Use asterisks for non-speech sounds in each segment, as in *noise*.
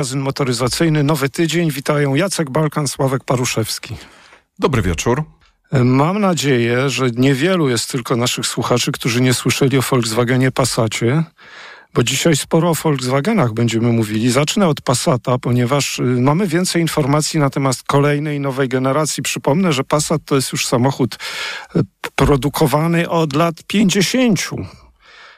magazyn motoryzacyjny Nowy Tydzień. Witają Jacek Balkan, Sławek Paruszewski. Dobry wieczór. Mam nadzieję, że niewielu jest tylko naszych słuchaczy, którzy nie słyszeli o Volkswagenie Passacie, bo dzisiaj sporo o Volkswagenach będziemy mówili. Zacznę od Passata, ponieważ y, mamy więcej informacji na temat kolejnej nowej generacji. Przypomnę, że Passat to jest już samochód y, produkowany od lat 50.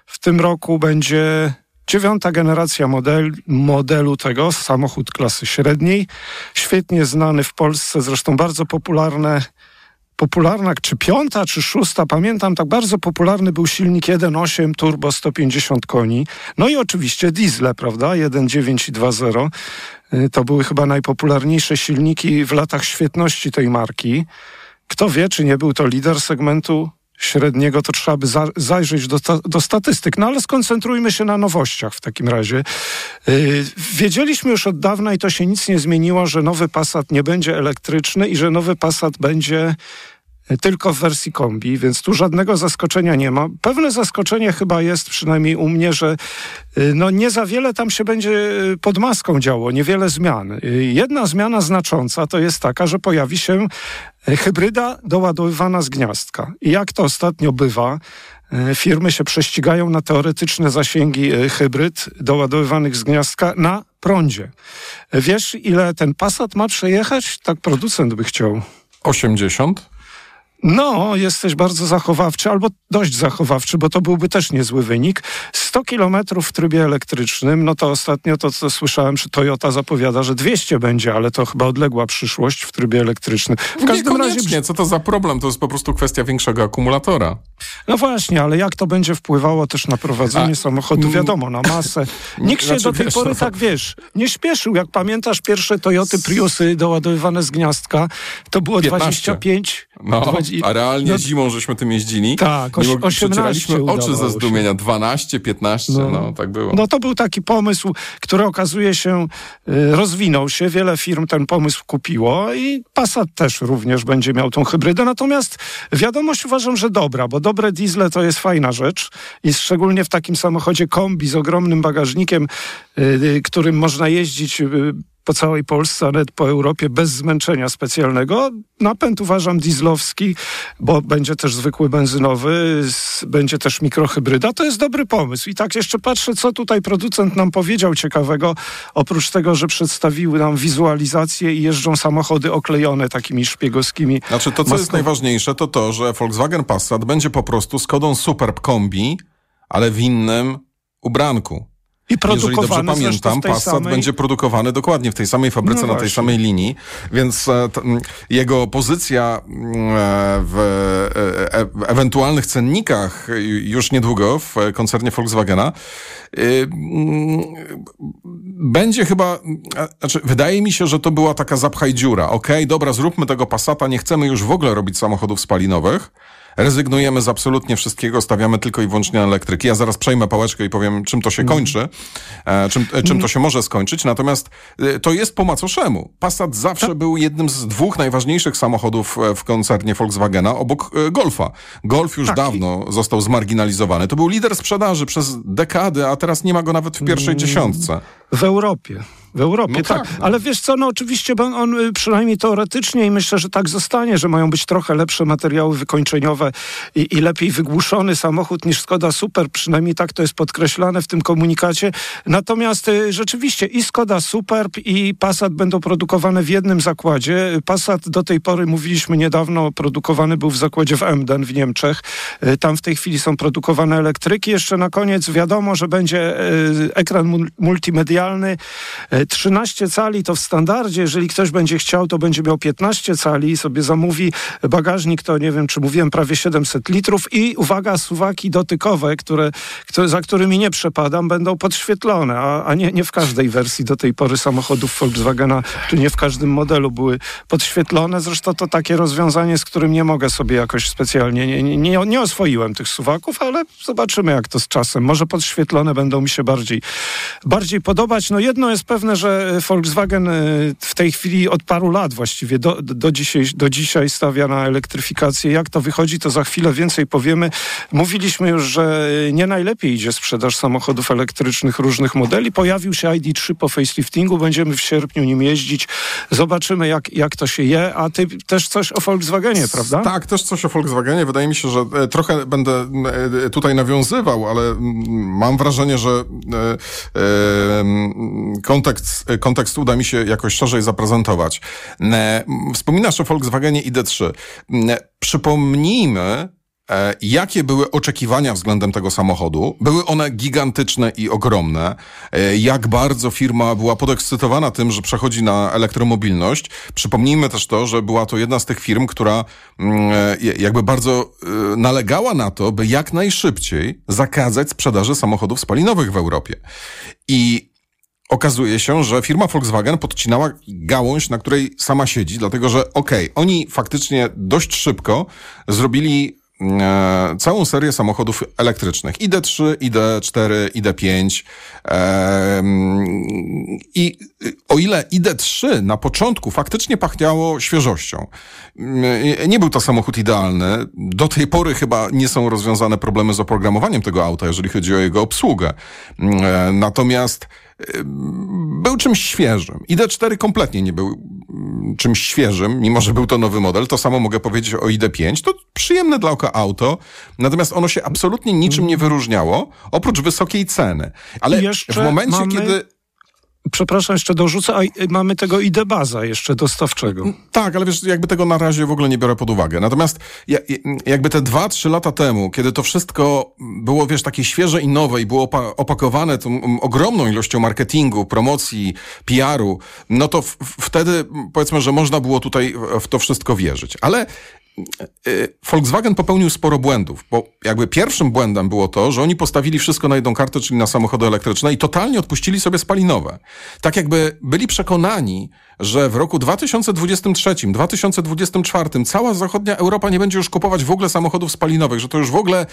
W tym roku będzie Dziewiąta generacja model, modelu tego, samochód klasy średniej, świetnie znany w Polsce, zresztą bardzo popularne, popularna, czy piąta, czy szósta, pamiętam, tak bardzo popularny był silnik 1.8 turbo 150 koni. No i oczywiście diesle, prawda, 1.9 i 2.0. Y, to były chyba najpopularniejsze silniki w latach świetności tej marki. Kto wie, czy nie był to lider segmentu średniego, to trzeba by za, zajrzeć do, do statystyk. No ale skoncentrujmy się na nowościach w takim razie. Yy, wiedzieliśmy już od dawna i to się nic nie zmieniło, że nowy Passat nie będzie elektryczny i że nowy Passat będzie tylko w wersji kombi, więc tu żadnego zaskoczenia nie ma. Pewne zaskoczenie chyba jest, przynajmniej u mnie, że y, no nie za wiele tam się będzie y, pod maską działo, niewiele zmian. Y, jedna zmiana znacząca to jest taka, że pojawi się hybryda doładowywana z gniazdka. I jak to ostatnio bywa, firmy się prześcigają na teoretyczne zasięgi hybryd doładowywanych z gniazdka na prądzie. Wiesz, ile ten Passat ma przejechać? Tak producent by chciał. 80? No, jesteś bardzo zachowawczy, albo dość zachowawczy, bo to byłby też niezły wynik. 100 kilometrów w trybie elektrycznym, no to ostatnio to, co słyszałem, że Toyota zapowiada, że 200 będzie, ale to chyba odległa przyszłość w trybie elektrycznym. W każdym razie... co to za problem? To jest po prostu kwestia większego akumulatora. No właśnie, ale jak to będzie wpływało też na prowadzenie A, samochodu? Mm. Wiadomo, na masę. *laughs* Nikt się znaczy, do tej wiesz, pory no, tak, wiesz, nie śpieszył. Jak pamiętasz pierwsze Toyoty Priusy doładowywane z gniazdka, to było 15. 25... No, 20, a realnie no, zimą żeśmy tym jeździli. Tak, oś, 18 oczy ze zdumienia. 12, 15, no, no, tak było. No to był taki pomysł, który okazuje się y, rozwinął się. Wiele firm ten pomysł kupiło i Passat też również będzie miał tą hybrydę. Natomiast wiadomość uważam, że dobra, bo dobre diesle to jest fajna rzecz i szczególnie w takim samochodzie kombi z ogromnym bagażnikiem, y, y, którym można jeździć po całej Polsce, a nawet po Europie bez zmęczenia specjalnego. Napęd uważam dieslowski, bo będzie też zwykły benzynowy, będzie też mikrohybryda. To jest dobry pomysł. I tak jeszcze patrzę, co tutaj producent nam powiedział ciekawego, oprócz tego, że przedstawiły nam wizualizację i jeżdżą samochody oklejone takimi szpiegowskimi. Znaczy to, co jest najważniejsze, to to, że Volkswagen Passat będzie po prostu Skodą Superb Kombi, ale w innym ubranku. I Jeżeli dobrze pamiętam, Passat samej... będzie produkowany dokładnie w tej samej fabryce, no na tej samej linii, więc e, t, jego pozycja e, w e, e, ewentualnych cennikach już niedługo w koncernie Volkswagena y, będzie chyba, znaczy wydaje mi się, że to była taka zapchaj dziura. Okej, okay, dobra, zróbmy tego Passata, nie chcemy już w ogóle robić samochodów spalinowych, rezygnujemy z absolutnie wszystkiego, stawiamy tylko i wyłącznie na elektryki. Ja zaraz przejmę pałeczkę i powiem, czym to się mhm. kończy, e, czym, e, czym to się może skończyć. Natomiast e, to jest po macoszemu. Passat zawsze tak. był jednym z dwóch najważniejszych samochodów e, w koncernie Volkswagena obok e, Golfa. Golf już tak. dawno został zmarginalizowany. To był lider sprzedaży przez dekady, a teraz nie ma go nawet w pierwszej mm. dziesiątce. W Europie. W Europie, no tak. tak. Ale wiesz co, no oczywiście on y, przynajmniej teoretycznie i myślę, że tak zostanie, że mają być trochę lepsze materiały wykończeniowe i, i lepiej wygłuszony samochód niż Skoda Super. Przynajmniej tak to jest podkreślane w tym komunikacie. Natomiast y, rzeczywiście i Skoda Superb i Passat będą produkowane w jednym zakładzie. Passat do tej pory, mówiliśmy niedawno, produkowany był w zakładzie w Emden w Niemczech. Y, tam w tej chwili są produkowane elektryki. Jeszcze na koniec wiadomo, że będzie ekran multimedialny 13 cali to w standardzie, jeżeli ktoś będzie chciał, to będzie miał 15 cali i sobie zamówi bagażnik, to nie wiem, czy mówiłem, prawie 700 litrów i uwaga, suwaki dotykowe, które, które za którymi nie przepadam, będą podświetlone, a, a nie, nie w każdej wersji do tej pory samochodów Volkswagena, czy nie w każdym modelu były podświetlone. Zresztą to takie rozwiązanie, z którym nie mogę sobie jakoś specjalnie, nie, nie, nie, nie oswoiłem tych suwaków, ale zobaczymy, jak to z czasem. Może podświetlone będą mi się bardziej, bardziej podobać. No jedno jest pewne, że Volkswagen w tej chwili od paru lat właściwie do, do, dzisiaj, do dzisiaj stawia na elektryfikację. Jak to wychodzi, to za chwilę więcej powiemy. Mówiliśmy już, że nie najlepiej idzie sprzedaż samochodów elektrycznych różnych modeli. Pojawił się ID3 po faceliftingu, będziemy w sierpniu nim jeździć. Zobaczymy, jak, jak to się je. A ty też coś o Volkswagenie, prawda? Tak, też coś o Volkswagenie. Wydaje mi się, że e, trochę będę e, tutaj nawiązywał, ale mm, mam wrażenie, że e, kontekst, kontekst uda mi się jakoś szerzej zaprezentować. Wspominasz o Volkswagenie ID3. Przypomnijmy, E, jakie były oczekiwania względem tego samochodu? Były one gigantyczne i ogromne. E, jak bardzo firma była podekscytowana tym, że przechodzi na elektromobilność. Przypomnijmy też to, że była to jedna z tych firm, która mm, e, jakby bardzo nalegała na to, by jak najszybciej zakazać sprzedaży samochodów spalinowych w Europie. I okazuje się, że firma Volkswagen podcinała gałąź, na której sama siedzi, dlatego że okej, okay, oni faktycznie dość szybko zrobili e, całą serię samochodów elektrycznych. ID3, ID4, ID5. E, I o ile ID3 na początku faktycznie pachniało świeżością, e, nie był to samochód idealny. Do tej pory chyba nie są rozwiązane problemy z oprogramowaniem tego auta, jeżeli chodzi o jego obsługę. E, natomiast był czymś świeżym. ID4 kompletnie nie był mm, czymś świeżym, mimo że był to nowy model. To samo mogę powiedzieć o ID5. To przyjemne dla oka auto, natomiast ono się absolutnie niczym nie wyróżniało, oprócz wysokiej ceny. Ale w momencie, mamy... kiedy Przepraszam, jeszcze dorzucę, a mamy tego baza jeszcze dostawczego. Tak, ale wiesz, jakby tego na razie w ogóle nie biorę pod uwagę. Natomiast jakby te dwa, trzy lata temu, kiedy to wszystko było, wiesz, takie świeże i nowe i było opakowane tą ogromną ilością marketingu, promocji, PR-u, no to wtedy powiedzmy, że można było tutaj w to wszystko wierzyć. Ale Volkswagen popełnił sporo błędów, bo jakby pierwszym błędem było to, że oni postawili wszystko na jedną kartę, czyli na samochody elektryczne i totalnie odpuścili sobie spalinowe. Tak jakby byli przekonani, że w roku 2023, 2024 cała zachodnia Europa nie będzie już kupować w ogóle samochodów spalinowych, że to już w ogóle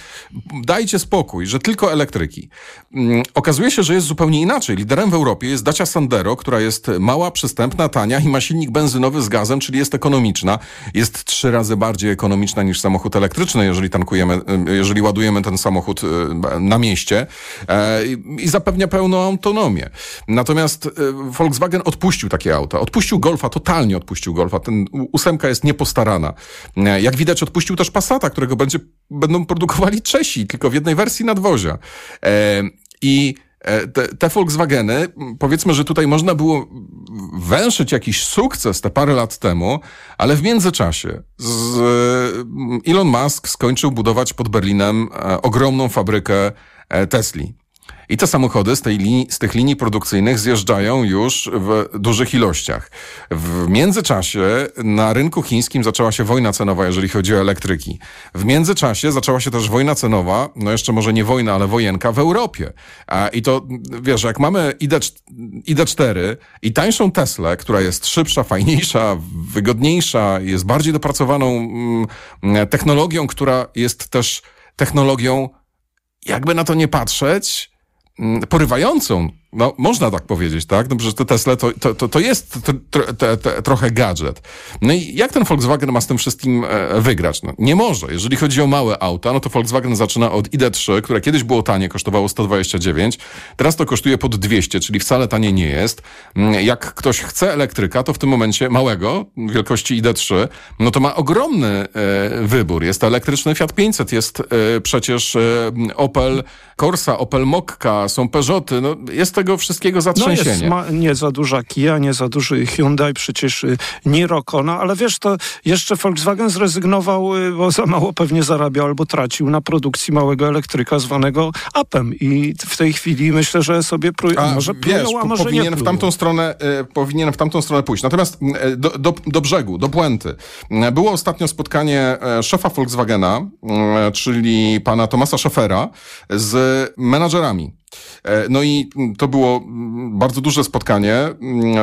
dajcie spokój, że tylko elektryki. Mm, okazuje się, że jest zupełnie inaczej. Liderem w Europie jest Dacia Sandero, która jest mała, przystępna, tania i ma silnik benzynowy z gazem, czyli jest ekonomiczna. Jest trzy razy bardziej ekonomiczna niż samochód elektryczny, jeżeli tankujemy, jeżeli ładujemy ten samochód y, na mieście e, i zapewnia pełną autonomię. Natomiast y, Volkswagen odpuścił takie auta. Odpuścił odpuścił Golfa, totalnie odpuścił Golfa. Ten ósemka jest niepostarana. E, jak widać, odpuścił też Passata, którego będzie, będą produkowali Czesi, tylko w jednej wersji nadwozia. E, I e, te, te Volkswageny, powiedzmy, że tutaj można było węszyć jakiś sukces te parę lat temu, ale w międzyczasie z, Elon Musk skończył budować pod Berlinem ogromną fabrykę Tesli. I te samochody z, tej linii, z tych linii produkcyjnych zjeżdżają już w dużych ilościach. W międzyczasie na rynku chińskim zaczęła się wojna cenowa, jeżeli chodzi o elektryki. W międzyczasie zaczęła się też wojna cenowa, no jeszcze może nie wojna, ale wojenka w Europie. I to, wiesz, jak mamy ID, ID4 i tańszą Teslę, która jest szybsza, fajniejsza, wygodniejsza, jest bardziej dopracowaną mm, technologią, która jest też technologią, jakby na to nie patrzeć, porywającą no, można tak powiedzieć, tak? No, przecież te Tesla to, to, to, to jest trochę gadżet. No i jak ten Volkswagen ma z tym wszystkim e, wygrać? No, nie może. Jeżeli chodzi o małe auta, no to Volkswagen zaczyna od ID3, które kiedyś było tanie, kosztowało 129, teraz to kosztuje pod 200, czyli wcale tanie nie jest. Mm, jak ktoś chce elektryka, to w tym momencie małego, wielkości ID3, no to ma ogromny e, wybór. Jest elektryczny Fiat 500, jest e, przecież e, Opel Corsa, Opel Mokka, są Peugeoty, no jest tego wszystkiego zatrzęsienie. No jest nie za duża Kia, nie za duży Hyundai, przecież y, Niro Kona, ale wiesz, to jeszcze Volkswagen zrezygnował, y, bo za mało pewnie zarabiał albo tracił na produkcji małego elektryka zwanego Apem i w tej chwili myślę, że sobie prują, a, może plują, wiesz, a może powinien nie w tamtą stronę, y, powinien w tamtą stronę pójść. Natomiast do, do, do brzegu, do puenty. Było ostatnio spotkanie szefa Volkswagena, czyli pana Tomasa Schofera z menadżerami E, no i to było bardzo duże spotkanie.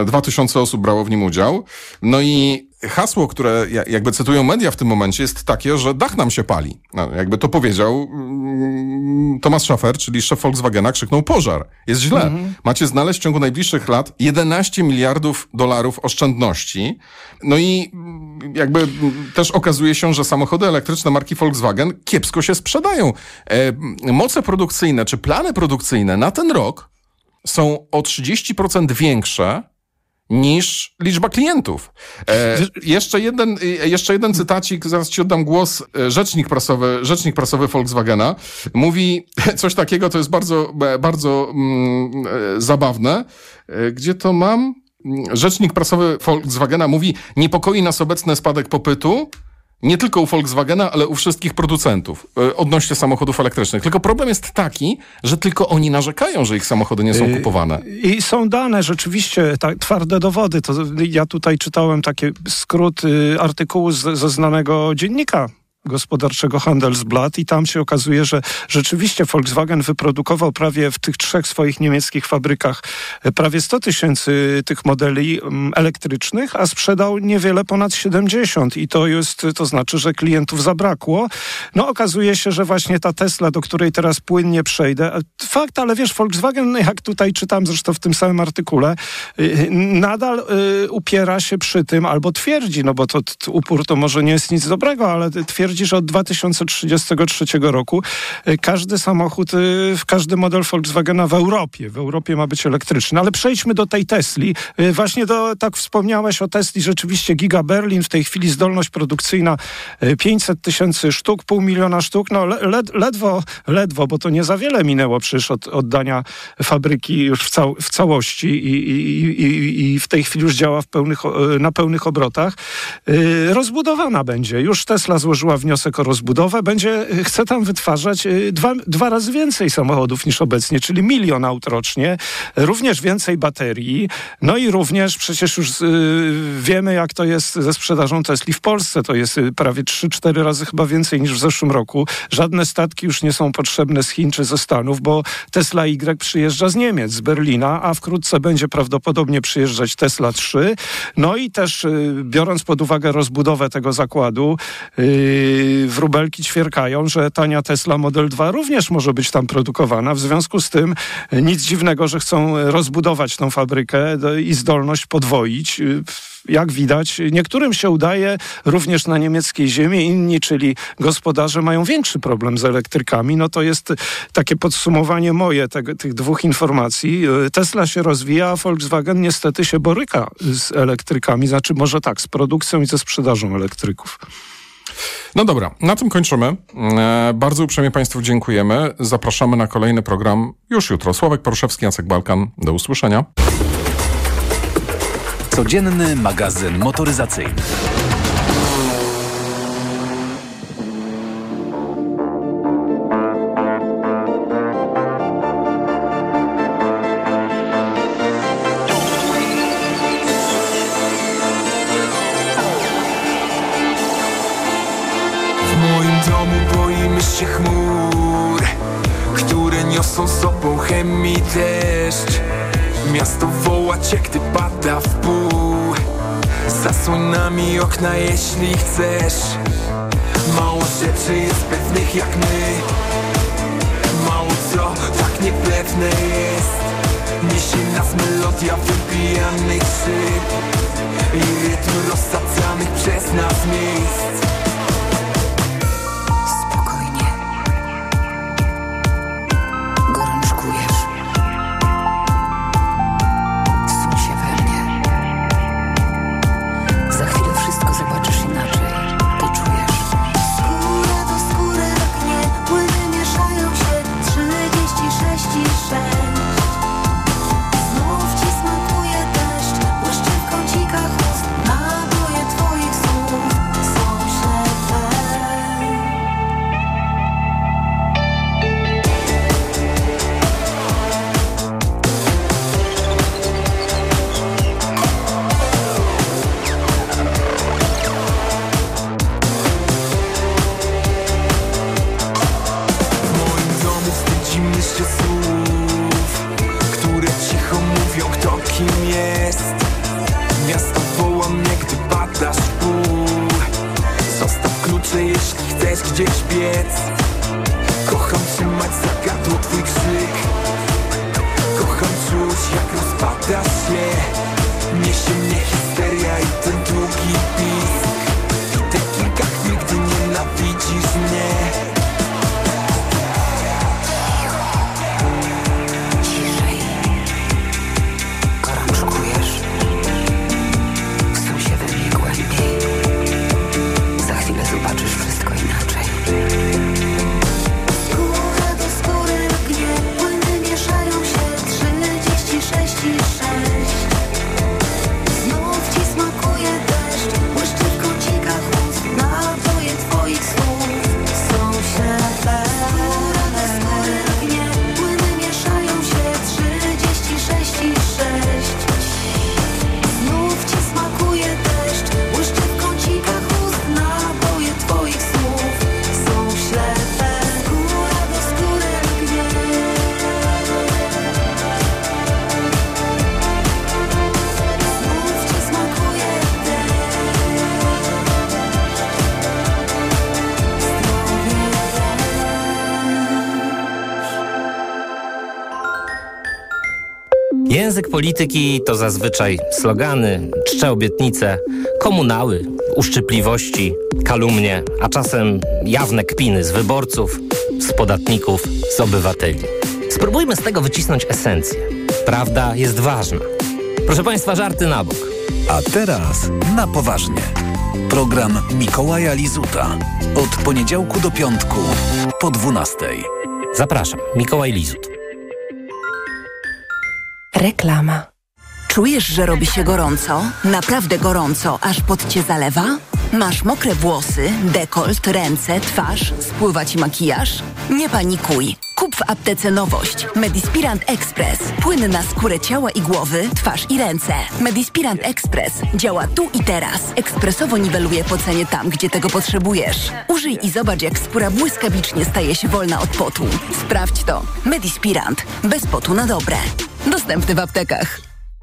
Dwa tysiące osób brało w nim udział. No i hasło, które jakby cytują media w tym momencie jest takie, że dach nam się pali. No, jakby to powiedział mm, Thomas Schaffer, czyli szef Volkswagena, krzyknął pożar. Jest źle. Mhm. Macie znaleźć w ciągu najbliższych lat 11 miliardów dolarów oszczędności. No i mm, jakby też okazuje się, że samochody elektryczne marki Volkswagen kiepsko się sprzedają. E, moce produkcyjne czy plany produkcyjne na ten rok są o 30% większe niż liczba klientów. E, jeszcze, jeden, e, jeszcze jeden cytacik, zaraz ci oddam głos. E, rzecznik prasowy, rzecznik prasowy Volkswagena mówi *laughs* coś takiego, to jest bardzo, e, bardzo mm, zabawne. Gdzie to mam? Rzecznik prasowy Volkswagena mówi, niepokoi nas obecny spadek popytu, nie tylko u Volkswagena, ale u wszystkich producentów e, odnośnie samochodów elektrycznych. Tylko problem jest taki, że tylko oni narzekają, że ich samochody nie są y, kupowane. I są dane, rzeczywiście, tak, twarde dowody. To ja tutaj czytałem taki skrót y, artykułu z, ze znanego dziennika gospodarczego Handelsblatt i tam się okazuje, że rzeczywiście Volkswagen wyprodukował prawie w tych trzech swoich niemieckich fabrykach e, prawie 100 tysięcy tych modeli mm, elektrycznych, a sprzedał niewiele ponad 70 i to jest, to znaczy, że klientów zabrakło. No okazuje się, że właśnie ta Tesla, do której teraz płynnie przejdę, fakt, ale wiesz, Volkswagen, jak tutaj czytam zresztą w tym samym artykule, y, nadal y, upiera się przy tym albo twierdzi, no bo to upór to może nie jest nic dobrego, ale twierdzi że od 2033 roku y, każdy samochód, y, każdy model Volkswagena w Europie, w Europie ma być elektryczny. Ale przejdźmy do tej Tesli. Y, właśnie do, tak wspomniałeś o Tesli, rzeczywiście Giga Berlin, w tej chwili zdolność produkcyjna 500 tysięcy sztuk, pół miliona sztuk, no led, ledwo, ledwo, bo to nie za wiele minęło przecież od oddania fabryki już w, cał, w całości i, i, i, i, w tej chwili już działa w pełnych, na pełnych obrotach. Rozbudowana będzie. Już Tesla złożyła wniosek o rozbudowę, będzie, y, chce tam wytwarzać y, dwa, dwa razy więcej samochodów niż obecnie, czyli milion aut rocznie, również więcej baterii, no i również przecież już y, wiemy, jak to jest ze sprzedażą Tesli w Polsce. To jest prawie 3-4 razy chyba więcej niż w zeszłym roku. Żadne statki już nie są potrzebne z Chin czy ze Stanów, bo Tesla Y przyjeżdża z Niemiec, z Berlina, a wkrótce będzie prawdopodobnie przyjeżdżać Tesla 3. No i też biorąc pod uwagę rozbudowę tego zakładu, wróbelki ćwierkają, że tania Tesla Model 2 również może być tam produkowana. W związku z tym nic dziwnego, że chcą rozbudować tą fabrykę i zdolność podwoić jak widać, niektórym się udaje również na niemieckiej ziemi, inni, czyli gospodarze, mają większy problem z elektrykami. No to jest takie podsumowanie moje tych dwóch informacji. Tesla się rozwija, a Volkswagen niestety się boryka z elektrykami, znaczy może tak, z produkcją i ze sprzedażą elektryków. No dobra, na tym kończymy. E, bardzo uprzejmie Państwu dziękujemy. Zapraszamy na kolejny program już jutro. Sławek Poruszewski, Jacek Balkan. Do usłyszenia. Codzienny magazyn motoryzacyjny. Miasto woła cię, gdy pada w pół. Zasłoń nami okna, jeśli chcesz. Mało rzeczy jest pewnych jak my. Mało co tak niepewne jest. Niesie nas melodia wypijanych szyb I rytm rozsadzanych przez nas miejsc Język polityki to zazwyczaj slogany, czcze obietnice, komunały, uszczypliwości, kalumnie, a czasem jawne kpiny z wyborców, z podatników, z obywateli. Spróbujmy z tego wycisnąć esencję. Prawda jest ważna. Proszę Państwa, żarty na bok. A teraz na poważnie. Program Mikołaja Lizuta. Od poniedziałku do piątku po 12. Zapraszam, Mikołaj Lizut. Reklama. Czujesz, że robi się gorąco? Naprawdę gorąco, aż pod cię zalewa? Masz mokre włosy, dekolt, ręce, twarz, spływa ci makijaż? Nie panikuj. Kup w aptece nowość. Medispirant Express. Płyn na skórę ciała i głowy, twarz i ręce. Medispirant Express działa tu i teraz. Ekspresowo niweluje pocenie tam, gdzie tego potrzebujesz. Użyj i zobacz, jak skóra błyskawicznie staje się wolna od potu. Sprawdź to. Medispirant. Bez potu na dobre. Dostępny w aptekach.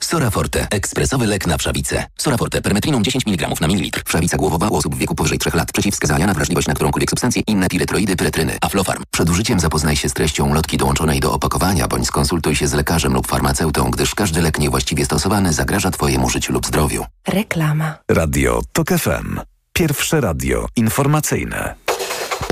Sora Forte. Ekspresowy lek na wszawicę. Sora Forte. Permetriną 10 mg na mililitr. Wszawica głowowa u osób w wieku powyżej 3 lat. Przeciwwskazania na wrażliwość na którąkolwiek substancję. Inne piretroidy, pyretryny. Aflofarm. Przed użyciem zapoznaj się z treścią lotki dołączonej do opakowania, bądź skonsultuj się z lekarzem lub farmaceutą, gdyż każdy lek niewłaściwie stosowany zagraża Twojemu życiu lub zdrowiu. Reklama. Radio TOK FM. Pierwsze radio informacyjne.